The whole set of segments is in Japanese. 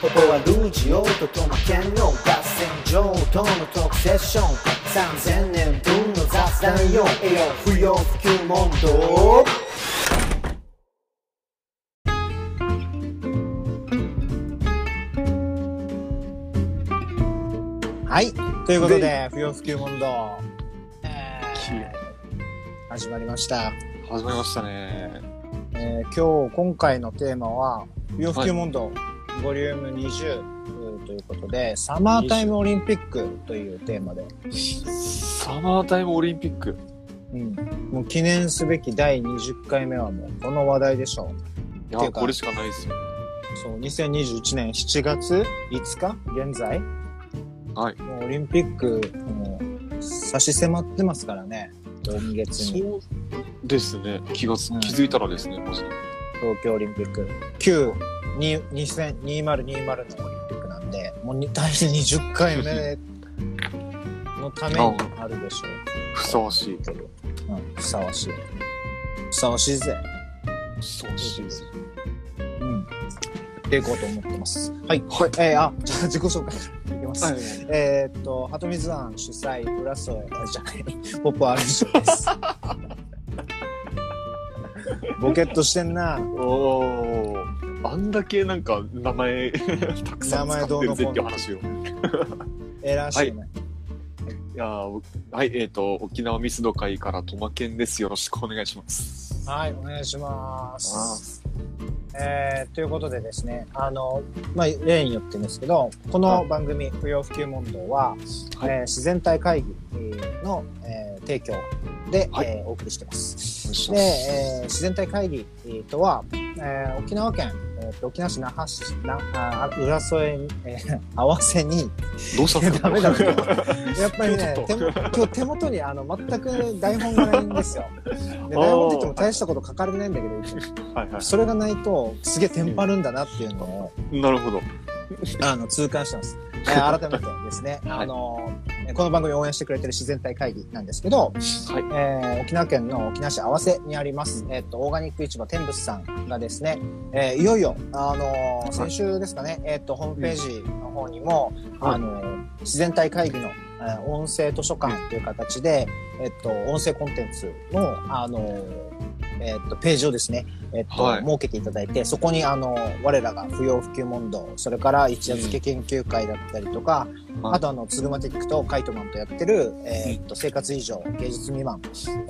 ここはルージオとトマケンの合戦場とのトークセッション3000年分の雑談よ栄養不要不急問答はい。ということで、不要不急問答、えー始まりました。始まりましたね。えー今日、今回のテーマは、不要不急問答、ボリューム20ということで、サマータイムオリンピックというテーマで、サマータイムオリンピック？うん、もう記念すべき第20回目はもうこの話題でしょう。いや、かこれしかないですよ。そう、2021年7月5日？現在、はい。もうオリンピック、もう差し迫ってますからね、今月に。そうですね。気がつ、うん気づいたらですね、マジで。東京オリンピック旧に2020 2020のオリンピックなんでもうに第20回目のためにあるでしょう。ふさわしい。うん、ふさわしい。ふさわしいぜ。ふさわしいです。うん。っていこうと思ってます。はい。はい。えー、あ、じゃあ自己紹介 いきます。はい。えーっと、鳩水庵主催、浦添、あじゃない、ポップアルジョです。ボケっとしてんな。おー。あんだけなんか名前 たくさん使ってるぜっていう話を。い偉しくない。やーはい、えっ、と、沖縄ミスド会からトマケンです。よろしくお願いします。はい、お願いします。えーということでですね、あの、まあ、例によってですけど、この番組、不要不急問答は、はいえー自然体会議えーの、えー提供で、はいえーお送りしてます。で。えー自然体会議えーとは、えー沖縄県、えーと沖縄市那覇市、なあ浦添に、えー合わせに、どうした ダメだ やっぱりね手も今日手元にあの全く台本がないんですよ。で台本って言っても大したこと書かれてないんだけど、はいはそれがないとすげえテンパるんだなっていうのを、い。なるほど。あの痛感してます。えー改めてですね、はいあのえーこの番組を応援してくれてる自然体会議なんですけど、はい。えー沖縄県の沖縄市合わせにあります、えっ、と、オーガニック市場天仏さんがですね、えーいよいよ、あのー先週ですかね、えっ、と、ホームページの方にも、はい。あのー自然体会議の、えー音声図書館という形で、えっ、と、音声コンテンツの、あのーえっ、と、ページをですね、えっ、と、はい。設けていただいて、そこに、あのー我らが不要不急問答、それから一夜漬け研究会だったりとか、はい。あとあの、ツグマティックとカイトマンとやってる、えーっと、生活以上、芸術未満。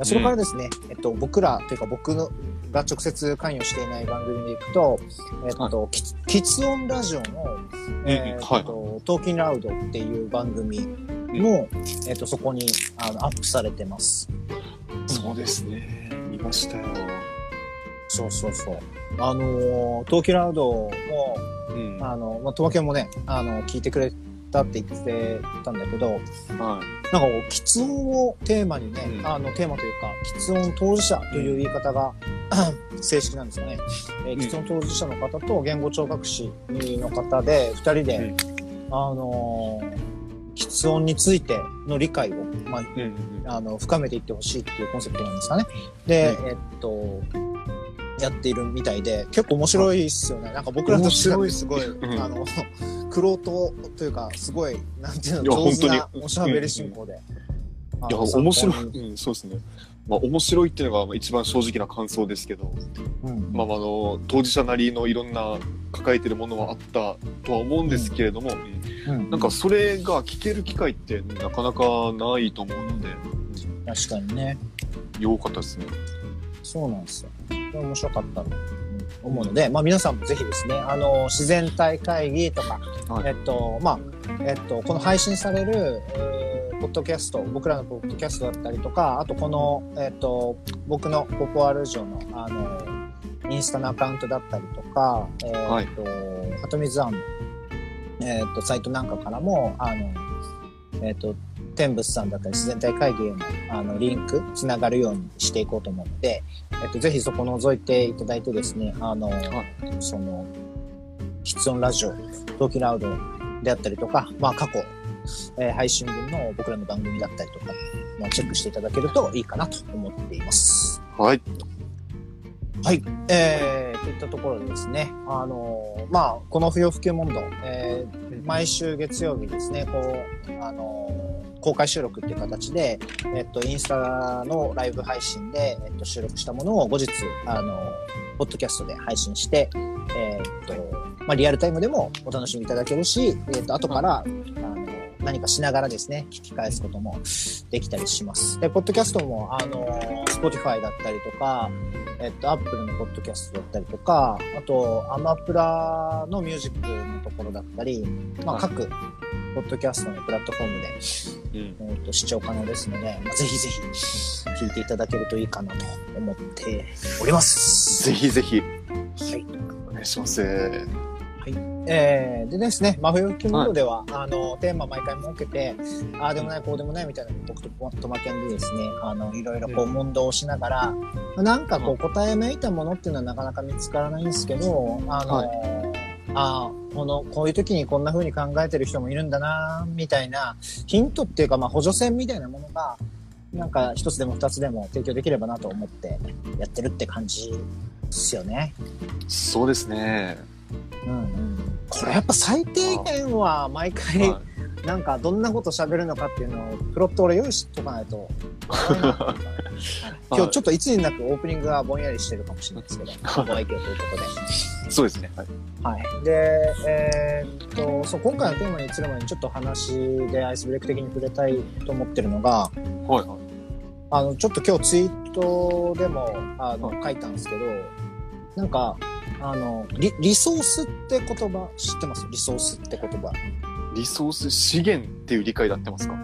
それからですね、えっと、僕ら、というか僕のが直接関与していない番組でいくと、えっと、きキツオンラジオの、えーっと、トーキンラウドっていう番組も、えっと、そこにあのアップされてます。そうですね。見ましたよ。そうそうそう。あのー、トーキンラウドも、うん。はあの、まあ、トマケンもね、あの、聞いてくれたって言ってたんだけど、い。なんかこう、喫音をテーマにね、うんあの、テーマというか、喫音当事者という言い方が、正式なんですかね。えー、音当事者の方と言語聴覚士の方で、二人で、うんあのー、喫音についての理解を、まあ、うん。あの、深めていってほしいっていうコンセプトなんですかね。で、うんえっと、やっているみたいで、結構面白いっすよね。なんか僕らとしてはすごい、うんあの、クロートというか、すごい、なんていうの、上手なおしゃべり進行で。あいや、の面白い。うん、そうですね。まあ、面白いっていうのがまあ一番正直な感想ですけど、うんまあ、あの、当事者なりのいろんな抱えてるものはあったとは思うんですけれども、うんなんかそれが聞ける機会ってなかなかないと思うので、確かにね。よかったですね。そうなんですよ。面白かったと思うので、まあ皆さんもぜひですね、あの、自然体会議とか、はいえっと、まあ、えっと、この配信される、えーポッドキャスト、僕らのポッドキャストだったりとか、あとこの、えっと、僕のポポアルジオの、あの、インスタのアカウントだったりとか、えーはい。っと、はとみず庵の、えーっと、サイトなんかからも、あの、えーっと、天仏さんだったり自然体会議へのあのリンク、つながるようにしていこうと思うので、えっと、ぜひそこ覗いていただいてですね、あの、その、喫音ラジオ、トーキラウドであったりとか、まあ過去、えー配信分の僕らの番組だったりとか、まあ、チェックしていただけるといいかなと思っています。はい。はい。えー、というったところでですね、あのーまあ、この不要不急問答、えー毎週月曜日ですね、こう、あのー公開収録っていう形で、えっと、インスタのライブ配信で、えっと、収録したものを後日、あのーポッドキャストで配信して、えーっと、まあ、リアルタイムでもお楽しみいただけるし、えーっと、後から、あの、何かしながらですね、聞き返すこともできたりします。で、ポッドキャストも、あの、Spotify だったりとか、えっと、Apple のポッドキャストだったりとか、あと、アマプラのミュージックのところだったり、まあ、はい各、ポッドキャストのプラットフォームで、うん。えっと、視聴可能ですので、まあ、ぜひぜひ、聞いていただけるといいかなと思っております。ぜひぜひ、はい。お願いします。えーでですね、真冬モードでは、あの、テーマ毎回設けて、ああでもない、こうでもないみたいな僕とトマケンでですね、あの、いろいろこう問答をしながら、なんかこう答えめいたものっていうのはなかなか見つからないんですけど、あの、ああ、この、こういう時にこんな風に考えてる人もいるんだな、みたいな、ヒントっていうか、まあ補助線みたいなものが、なんか一つでも二つでも提供できればなと思ってやってるって感じですよね。そうですね。うんうん。これやっぱ最低限は毎回、はなんかどんなこと喋るのかっていうのをプロット俺用意しとかないと。はい今日ちょっといつになくオープニングがぼんやりしてるかもしれないですけど、ご愛嬌ということい。そうですね。はい。で。はい。で、えーっと、そう、今回のテーマに移る前にちょっと話でアイスブレイク的に触れたいと思ってるのが、はいはい。あの、ちょっと今日ツイートでも、あの、は書いたんですけど、なんか、あの、リ、リソースって言葉知ってます？リソースって言葉。リソース資源っていう理解で合ってますか？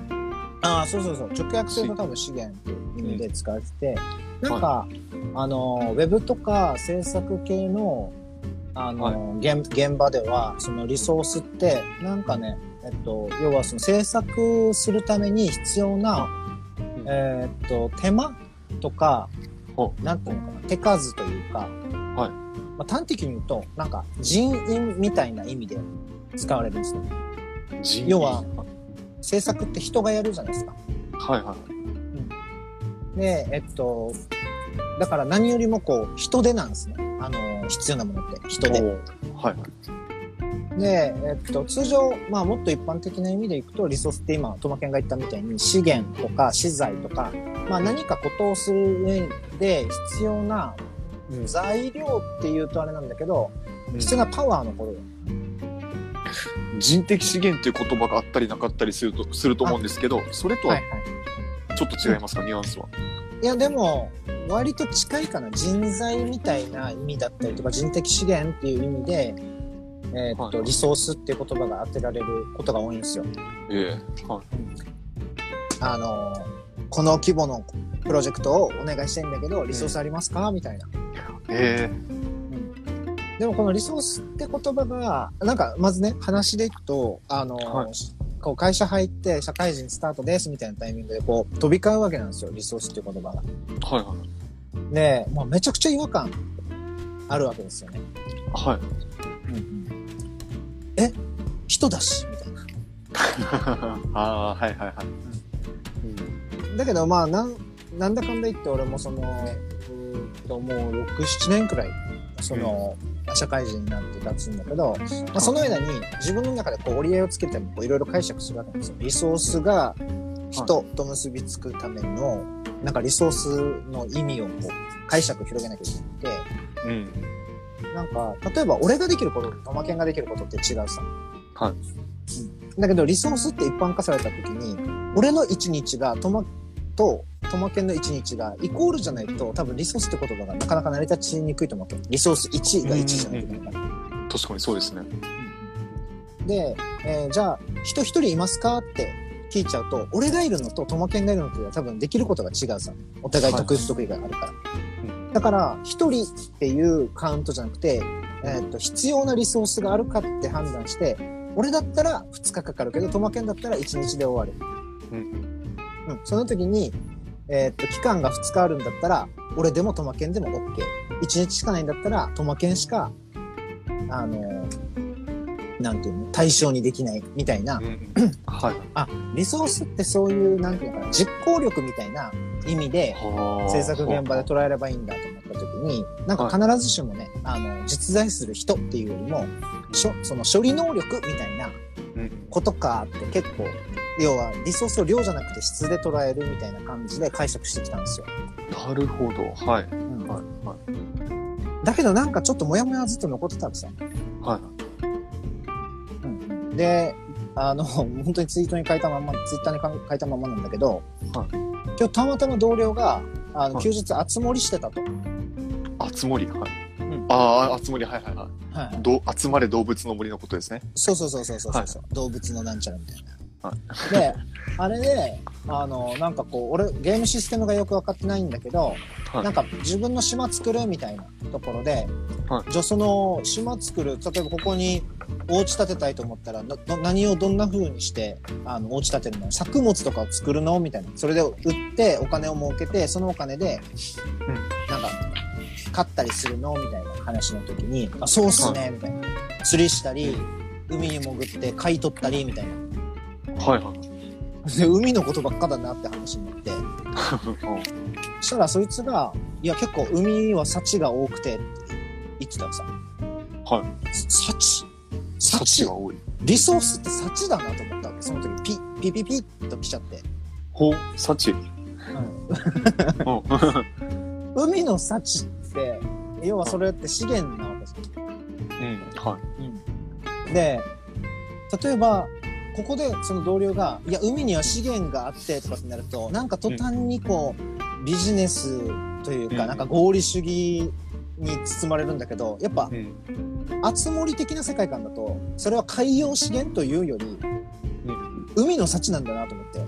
ああ、そうそうそう。直訳すると多分資源っていう意味で使われて。て、なんか、あの、ウェブとか制作系の、あの、現現場では、そのリソースって、なんかね、えっと、要はその制作するために必要な、うん。えーっと、手間とかほ、なんていうのかな、手数というか、はいまあ、端的に言うと、なんか人員みたいな意味で使われるんですね。要は制作って人がやるじゃないですか。はいはい。で、えっと、だから何よりもこう、人手なんですね。あの、必要なものって人手。はいはい。で、えっと、通常、まあもっと一般的な意味でいくと、リソースって今、トマケンが言ったみたいに資源とか資材とか、まあ何かことをする上で必要な材料っていうとあれなんだけど、必要なパワーのことよ。人的資源っていう言葉があったりなかったりするとすると思うんですけど、それとははいはい。ちょっと違いますか、ニュアンスは。いや、でも、割と近いかな。人材みたいな意味だったりとか、人的資源っていう意味で、えーっと、はいリソースっていう言葉が当てられることが多いんですよ。ええはい。あのーこの規模のプロジェクトをお願いしたいんだけど、リソースありますか？みたいな。えでもこのリソースって言葉が、なんかまずね、話でいくと、あのーはいこう会社入って社会人スタートですみたいなタイミングでこう飛び交うわけなんですよ、リソースっていう言葉が。えはいはい。で、まあ、めちゃくちゃ違和感あるわけですよね。はい。え人だしみたいな。ああ、はいはいはい。だけどまあなんなんだかんだ言って俺もそのもう67年くらいその、社会人になって立つんだけど、まあ、その間に自分の中でこう折り合いをつけてもこういろいろ解釈するわけなんですよ。リソースが人と結びつくための、なんかリソースの意味をこう解釈広げなきゃいけなくてうん。なんか例えば俺ができることとトマケンができることって違うさ。はいうんだけどリソースって一般化された時に俺の一日がトマとトマケンの一日がイコールじゃないと多分リソースって言葉がなかなか成り立ちにくいと思うわけリソース1が1じゃないといけないから。確かにそうですね。で、えーじゃあ人一人いますかって聞いちゃうと俺がいるのとトマケンがいるのとでは多分できることが違うさ。お互い得意不得意があるから、だから一人っていうカウントじゃなくて、えー、と必要なリソースがあるかって判断して俺だったら2日かかるけどトマケンだったら1日で終わる、うん。うん、その時に、えー、と期間が2日あるんだったら俺でもトマケンでも OK1 日しかないんだったらトマケンしかあのなんていうの対象にできないみたいなうん。うん。はい。あリソースってそういうなんていうのかな実行力みたいな意味ではあ制作現場で捉えればいいんだと思ったるときに、なんか必ずしもね、あの、実在する人っていうよりも、しょその処理能力みたいなうん。ことかって結構、要はリソースを量じゃなくて質で捉えるみたいな感じで解釈してきたんですよ。なるほど。はい。うんはい。はい。だけどなんかちょっとモヤモヤはずっと残ってたんですよ。はい。うんで、あの、本当にツイートに書いたまんま、ツイッターにか書いたまんまなんだけど、はい今日たまたま同僚が、あの、はい休日集まりしてたと。あつ森。はい。うんああ、あつ森。はいはいはい。はい。ど集まれ動物の森のことですね。そうそうそうそうそうそう、動物のなんちゃらみたいな。で、あれで、あの、なんかこう、俺、ゲームシステムがよくわかってないんだけど、はい。なんか自分の島作るみたいなところで、はい。じゃあその島作る、例えばここにお家建てたいと思ったら、など何をどんな風にして、あの、お家建てるの？作物とかを作るの？みたいな。それで売ってお金を儲けて、そのお金で、うん。なんか、買ったりするの？みたいな話の時に、あ、そうっすね、みたいな。釣りしたり、海に潜って買い取ったり、みたいな。はいはい。で 海のことばっかだなって話になって、そしたらそいつが、いや結構海は幸が多くてって言ってたらさ、はい。幸？幸幸？が多い。リソースって幸だなと思ったわけ。その時ピピピピッと来ちゃって。ほう、幸。うん。海の幸って、要はそれって資源なわけじうん。はゃん。で、例えば、ここでその同僚が、いや、海には資源があってとかってなると、なんか途端にこう、ビジネスというか、うんなんか合理主義に包まれるんだけど、やっぱい。、うん。熱盛的な世界観だと、それは海洋資源というより、うん。海の幸なんだなと思って、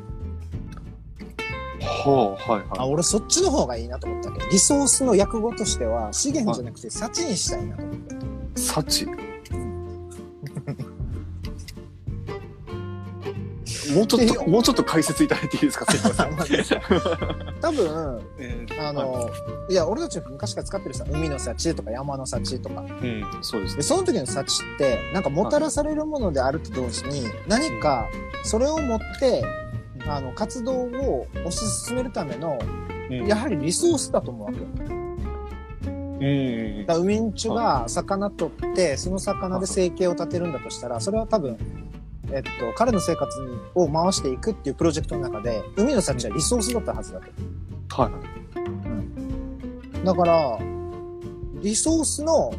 はあ、はいあ、はい。俺そっちの方がいいなと思ったわけ。リソースの訳語としては、資源じゃなくて幸にしたいなと思って。幸。もうちょっと、もうちょっと解説いただいていいですか？すいません。多分、えーあの、い、や、俺たち昔から使ってるさ、海の幸とか山の幸とか。うん、そうですで、ね。その時の幸って、なんかもたらされるものであると同時に、何か、それを持って、あの、活動を推し進めるための、うんやはりリソースだと思うわけよ。うん。だから海んちゅが魚取って、その魚で生計を立てるんだとしたら、それは多分、えっと、彼の生活にを回していくっていうプロジェクトの中で、海の幸はリソースだったはずだと。はい。だから、リソースの、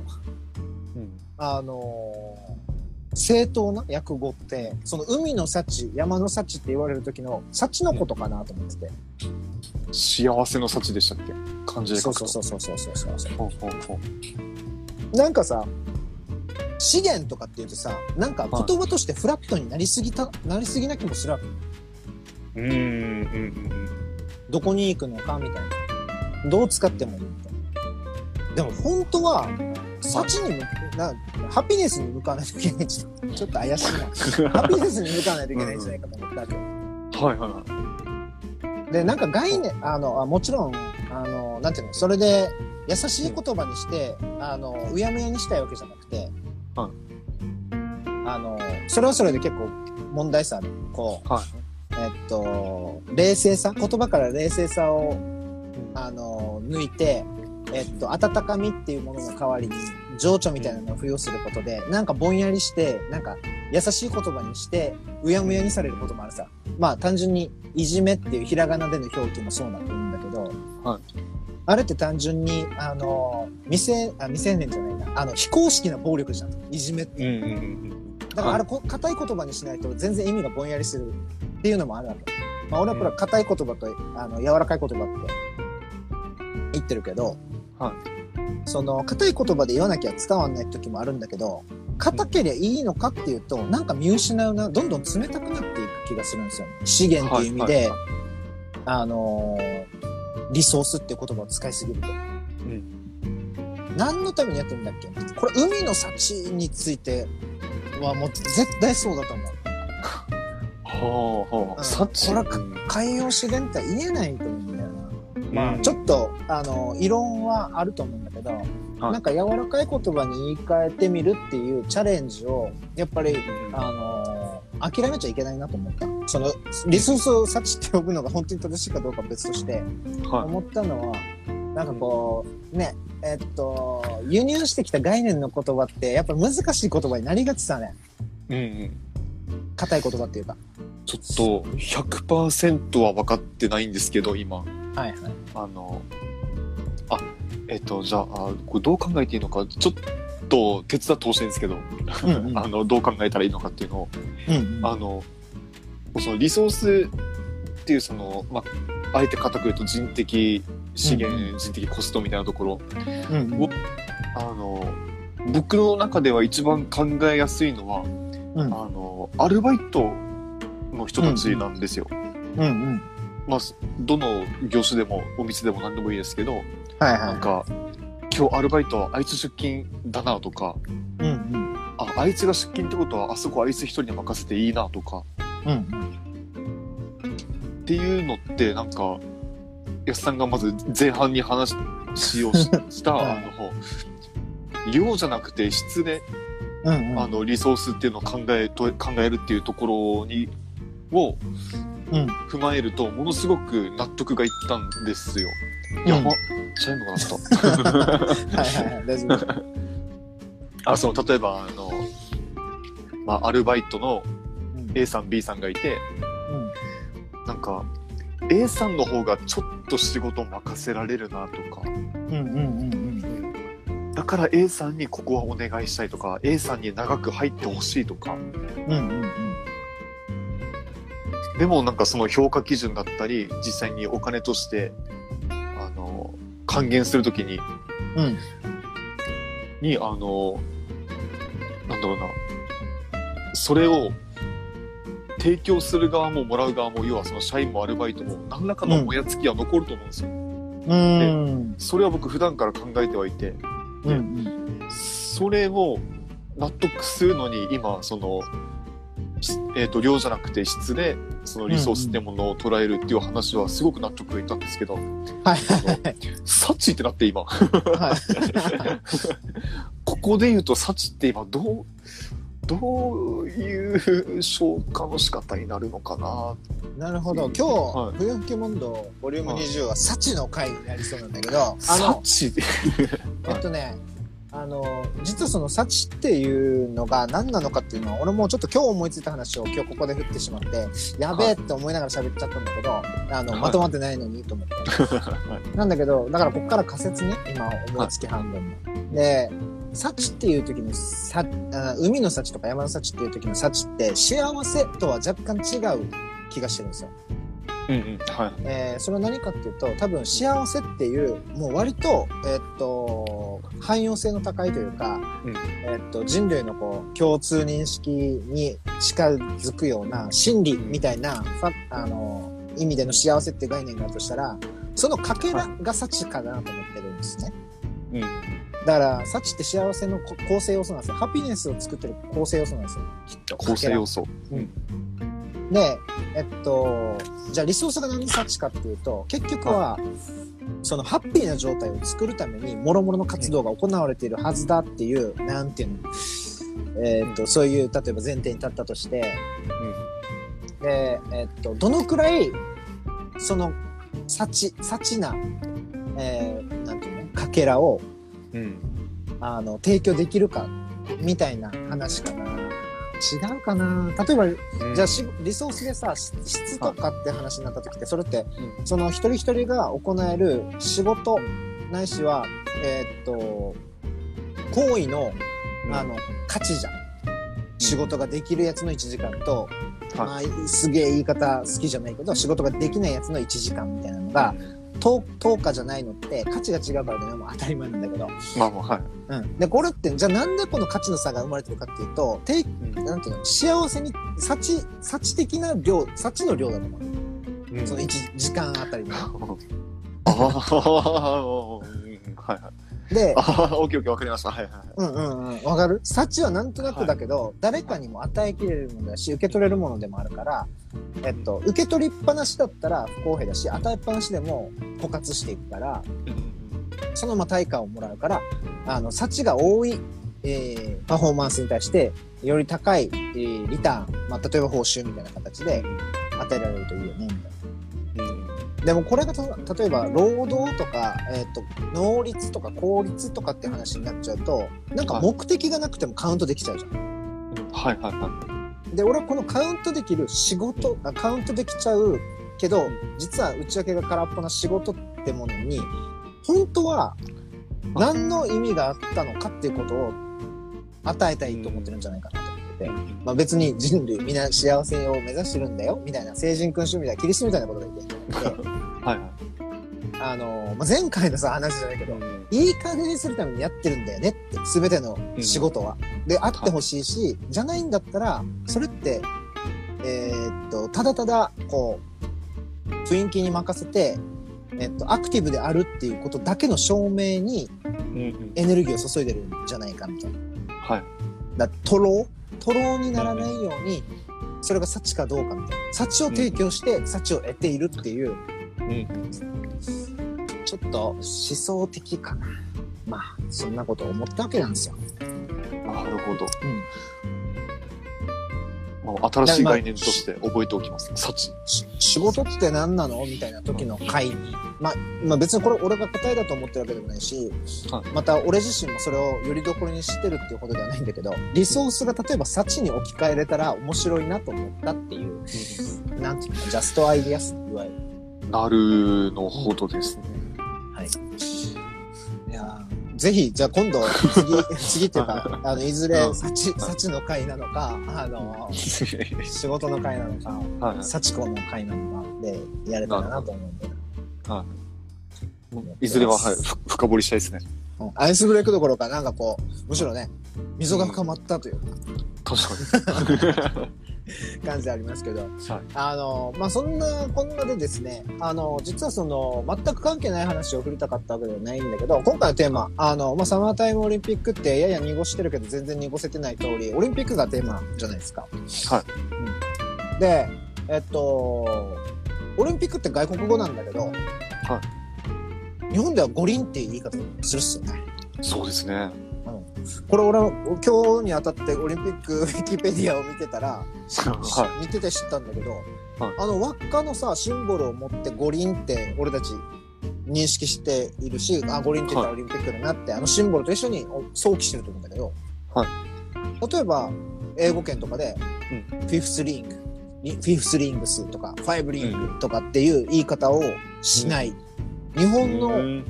うん。あのー正当な訳語って、その海の幸、山の幸って言われる時の幸のことかなと思ってて。幸せの幸でしたっけ？漢字でそう書くと。そうそうそうそうそうそう。ほうほうほうなんかさ、資源とかって言うとさ、なんか言葉としてフラットになりすぎた、なりすぎな気もするわけ。うん。うん。うん。どこに行くのかみたいな。どう使ってもいいみたいな。でも本当は、幸に向な、ハピネスに向かわないといけないちょっとちょっと怪しいな。ハピネスに向かわないといけないんじゃないかと思ったわけ。はいはいはい。で、なんか概念、あの、あもちろん、あの、なんていうの、それで優しい言葉にして、あの、うやむやにしたいわけじゃなくて、はいあの、それはそれで結構問題さ、こう、はい。えっと、冷静さ、言葉から冷静さを、あの、抜いて、えっと、温かみっていうものの代わりに、情緒みたいなのを付与することで、なんかぼんやりして、なんか優しい言葉にして、うやむやにされることもあるさ。まあ単純に、いじめっていうひらがなでの表記もそうなんだと思うんだけど、はいあれって単純に、あの、未成、あ、未成年じゃないな、あの、非公式な暴力じゃん。いじめって。うんうんうんだからあれ、こ硬い言葉にしないと全然意味がぼんやりするっていうのもあるわけ。まあ俺はこれは硬い言葉と、あの、柔らかい言葉って言ってるけど、はいその、硬い言葉で言わなきゃ伝わんない時もあるんだけど、硬けりゃいいのかっていうと、なんか見失うな、どんどん冷たくなっていく気がするんですよ。資源っていう意味で、はいはいあのーリソースっていう言葉を使いすぎると。うん。何のためにやってるんだっけ？これ海の幸についてはもう絶対そうだと思う。はあはあ。うん幸？これはうん海洋資源って言えないと思うんだよな。まあ、うんちょっと、あの、異論はあると思うんだけど、はいなんか柔らかい言葉に言い換えてみるっていうチャレンジを、やっぱり、あの諦めちゃいけないなと思った。その、リソースを幸って呼ぶのが本当に正しいかどうかは別として、は思ったのは、なんかこう、ね、えっと、輸入してきた概念の言葉って、やっぱ難しい言葉になりがちさね。うんうん。硬い言葉っていうか。ちょっと100%は分かってないんですけど、今。はいはい。あの、あ、えっと、じゃあ、あこれどう考えていいのか、ちょっと手伝ってほしいんですけど、うんうん あの、どう考えたらいいのかっていうのを、うんうん。あの、そのリソースっていうその、まあ、あえて固く言うと人的資源、うん人的コストみたいなところ、うんうんをあの、僕の中では一番考えやすいのは、うんあの、アルバイトの人たちなんですよ。うんうん。まあ、どの業種でもお店でも何でもいいですけど、はいはなんか、今日アルバイトあいつ出勤だなとか、い。うんうん。あ、あいつが出勤ってことはあそこあいつ一人に任せていいなとか、うんうん。っていうのってなんか、安さんがまず前半に話をしした、は いあの、量じゃなくて質で、うんうん。あの、リソースっていうのを考え、と考えるっていうところに、をうん。踏まえると、ものすごく納得がいったんですよ。うんやば、チャイムが鳴った。はいはいはい。大丈夫。あ、その、例えば、あの、まあ、アルバイトのうん A さん、B さんがいて、うんなんか、A さんの方がちょっと仕事任せられるなとか、うんうんうんだから A さんにここはお願いしたいとか、A さんに長く入ってほしいとか、うん。うんうんでもなんかその評価基準だったり、実際にお金として、あの、還元するときに、うん。うん。に、あの、なんだろうな、それを提供する側ももらう側も、要はその社員もアルバイトも、何らかのもやつきは残ると思うんですよ。うん。それは僕普段から考えてはいて、うんうん。それを納得するのに今その、しえー、と量じゃなくて質でそのリソースってものを捉えるっていう話はすごく納得がいったんですけど、はいサチってなって今はい。ここで言うとサチって今どうどういう消化の仕方になるのかな？なるほど。今日、はい。冬吹き問答ボリューム20は、サチの回になりそうなんだけど、あサの、チ？えっとね、あの、実はそのサチっていうのが何なのかっていうのは、俺もちょっと今日思いついた話を今日ここで振ってしまって、やべえって思いながら喋っちゃったんだけど、あの、はい。まとまってないのにと思って。なんだけど、だからここから仮説ね、今思いつき半分の。で、幸っていう時のさあ海の幸とか山の幸っていう時の幸って幸せとは若干違う気がしてるんですよ。うんうんはいえーそれは何かっていうと多分幸せっていうもう割と,、えーっと汎用性の高いというか、うんえーっと人類のこう共通認識に近づくような真理みたいな、ファあの意味での幸せって概念があるとしたらそのかけらが幸かなと思ってるんですね。うんだから、幸って幸せのこ構成要素なんですよ。ハピネスを作ってる構成要素なんですよ。きっと。構成要素で、えっと、じゃあリソースが何で幸かっていうと、結局は、そのハッピーな状態を作るために、諸々の活動が行われているはずだっていう、なんていうの、えっと、そういう、例えば前提に立ったとして、で、えっと、どのくらい、その、幸、幸な、えー、なんていうの、かけらを、うん。あの、提供できるか、みたいな話かな。違うかな。例えば、うん。じゃあしリソースでさし質とかって話になった時ってそれって、その一人一人が行える仕事ないしはえーっと行為のうん。あの価値じゃん。仕事ができるやつの1時間と、はまあ、すげえ言い方好きじゃないけど仕事ができないやつの1時間みたいなのが等等価じゃないのって価値が違うからね。もう当たり前なんだけど、まあまあはい。うん、でこれってじゃあなんでこの価値の差が生まれてるかっていうとてうんなんていうの？幸せに幸幸的な量幸の量だと思う。うん。その1時間あたりの。ああ、うんはいはい。で、ああ、オッケーオッケー、わかりました。はいはいはい。うんうんうん。わかる？幸はなんとなくだけど、誰かにも与えきれるものだし、受け取れるものでもあるから、えっと、受け取りっぱなしだったら不公平だし、与えっぱなしでも枯渇していくから、そのまま対価をもらうから、あの、幸が多い、えーパフォーマンスに対して、より高い、えーリターン、まあ、例えば報酬みたいな形で与えられるといいよね、みたいな。うんでもこれがと例えば労働とか、えー、と能率とか効率とかって話になっちゃうとなんか目的がなくてもカウントできちゃうじゃん。はいはいはで俺はこのカウントできる仕事あカウントできちゃうけど実は内訳が空っぽな仕事ってものに本当は何の意味があったのかっていうことを与えたいと思ってるんじゃないかなとまあ、別に人類みんな幸せを目指してるんだよみたいな聖人君主みたいなキリストみたいなことが言って。はいはい。あの、まあ、前回のさ話じゃないけどうんいい感じにするためにやってるんだよねって全ての仕事は。であってほしいし、じゃないんだったらそれってえーっとただただこう雰囲気に任せて、えっと、アクティブであるっていうことだけの証明にうんうん。エネルギーを注いでるんじゃないかみたいな。はい。だから、とろにならないように、それが幸かどうかみたいな。幸を提供して、幸を得ているっていう、うんちょっと思想的かな。まあ、そんなことを思ったわけなんですよ。なるほど。うん。まあ、新しい概念として覚えておきます。幸。し仕事って何なのみたいな時の会に、まあ、まあ別にこれ俺が答えだと思ってるわけでもないし、はまた俺自身もそれをよりどころにしてるっていうことではないんだけど、リソースが例えば幸に置き換えれたら面白いなと思ったっていう、なんていうの、ジャストアイディアスいわゆる。なるのほどですね。ぜひ、じゃあ今度、次、次っていうか、あの、いずれ、うん。幸、幸の会なのか、あの、仕事の会なのか、はい。幸子の会なのかでやれたらなと思うんで。いずれは、はい、ふ深掘りしたいですね。うん。アイスブレイクどころか、なんかこう、むしろね、溝が深まったという確かに。感じでありますけど、はい。あの、まあ、そんなこんなでですね、あの、実はその、全く関係ない話を振りたかったわけではないんだけど、今回のテーマ、あの、まあ、サマータイムオリンピックってやや濁してるけど、全然濁せてない通り、オリンピックがテーマじゃないですか。はい。うん。で、えっと、オリンピックって外国語なんだけど、日本では五輪っていう言い方するっすよね。そうですね。これ俺は今日にあたってオリンピックウィキペディアを見てたら、は見てて知ったんだけど、はい。あの輪っかのさシンボルを持って五輪って俺たち認識しているしあ五輪って言ったらオリンピックだなって、あのシンボルと一緒に想起してると思うんだけど、はい。例えば英語圏とかで、うフィフスリングリフィフスリングスとかファイブリングとかっていう言い方をしない、日本のうん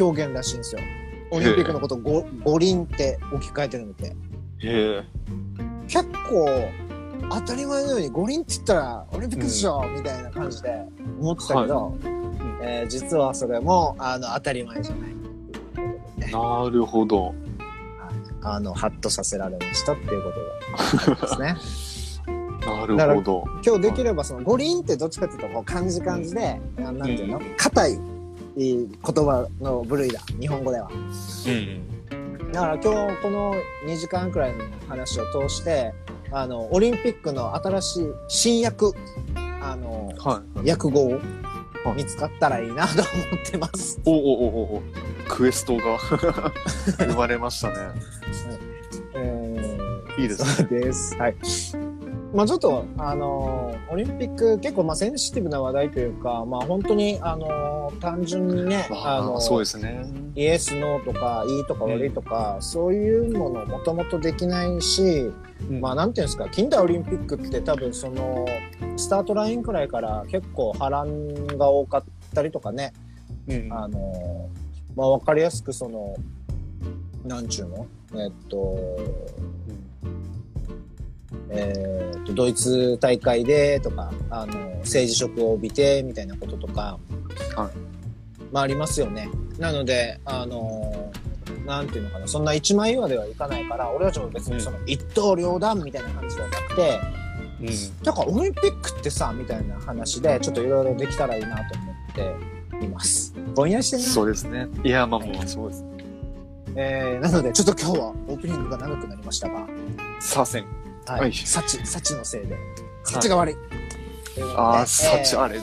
表現らしいんですよ。オリンピックのことを五五輪って置き換えてるので。へえ。結構当たり前のように五輪って言ったらオリンピックでしょ、みたいな感じで思ってたけど、えー実はそれもあの当たり前じゃないなるほど。あのハッとさせられましたっていうことがありますね なるほど。今日できればその五輪ってどっちかっていうとこう漢字漢字で、あなんていうの？硬いえー言葉の部類だ日本語ではうん。だから今日この2時間くらいの話を通してあのオリンピックの新しい新訳あのはい。訳語をはい見つかったらいいなと思ってます。おおおおおクエストが 生まれましたね。えいいですね。です。はい。まあちょっと、あのーオリンピック結構まあセンシティブな話題というか、まあ本当に、あのー単純にね、まあ、のーそうですね。イエス、ノーとか、いいとか悪いとか、そういうものもともとできないし、まあなんていうんですか、近代オリンピックって多分その、スタートラインくらいから結構波乱が多かったりとかね、うん。あのまあ分かりやすくそのなんちゅうの？えっとえっとドイツ大会でとかあの政治色を帯びてみたいなこととか、はいまあありますよね。なのであのなんていうのかなそんな一枚岩ではいかないから俺たちも別にその一刀両断みたいな感じではなくて、うんだからオリンピックってさみたいな話でちょっといろいろできたらいいなと思っています。ぼんやりしてんなそうですね。いや、まあもうそうです。えー、なので、ちょっと今日はオープニングが長くなりましたが、さあせん。はい。はいサチ、サチのせいで、サチが悪い。といああ、そっち、えーあれ。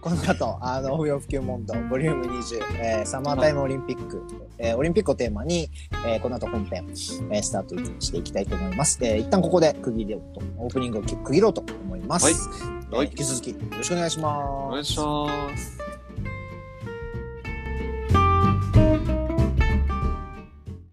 この後、あの、不要不急問答、ボリューム20、えー、サマータイムオリンピック、えー、オリンピックをテーマに、えー、この後本編、えー、スタートしていきたいと思います。えー、一旦ここで区切ろうと、オープニングを区切ろうと思います。はいはい引き続きよろしくお願いします。お願いします。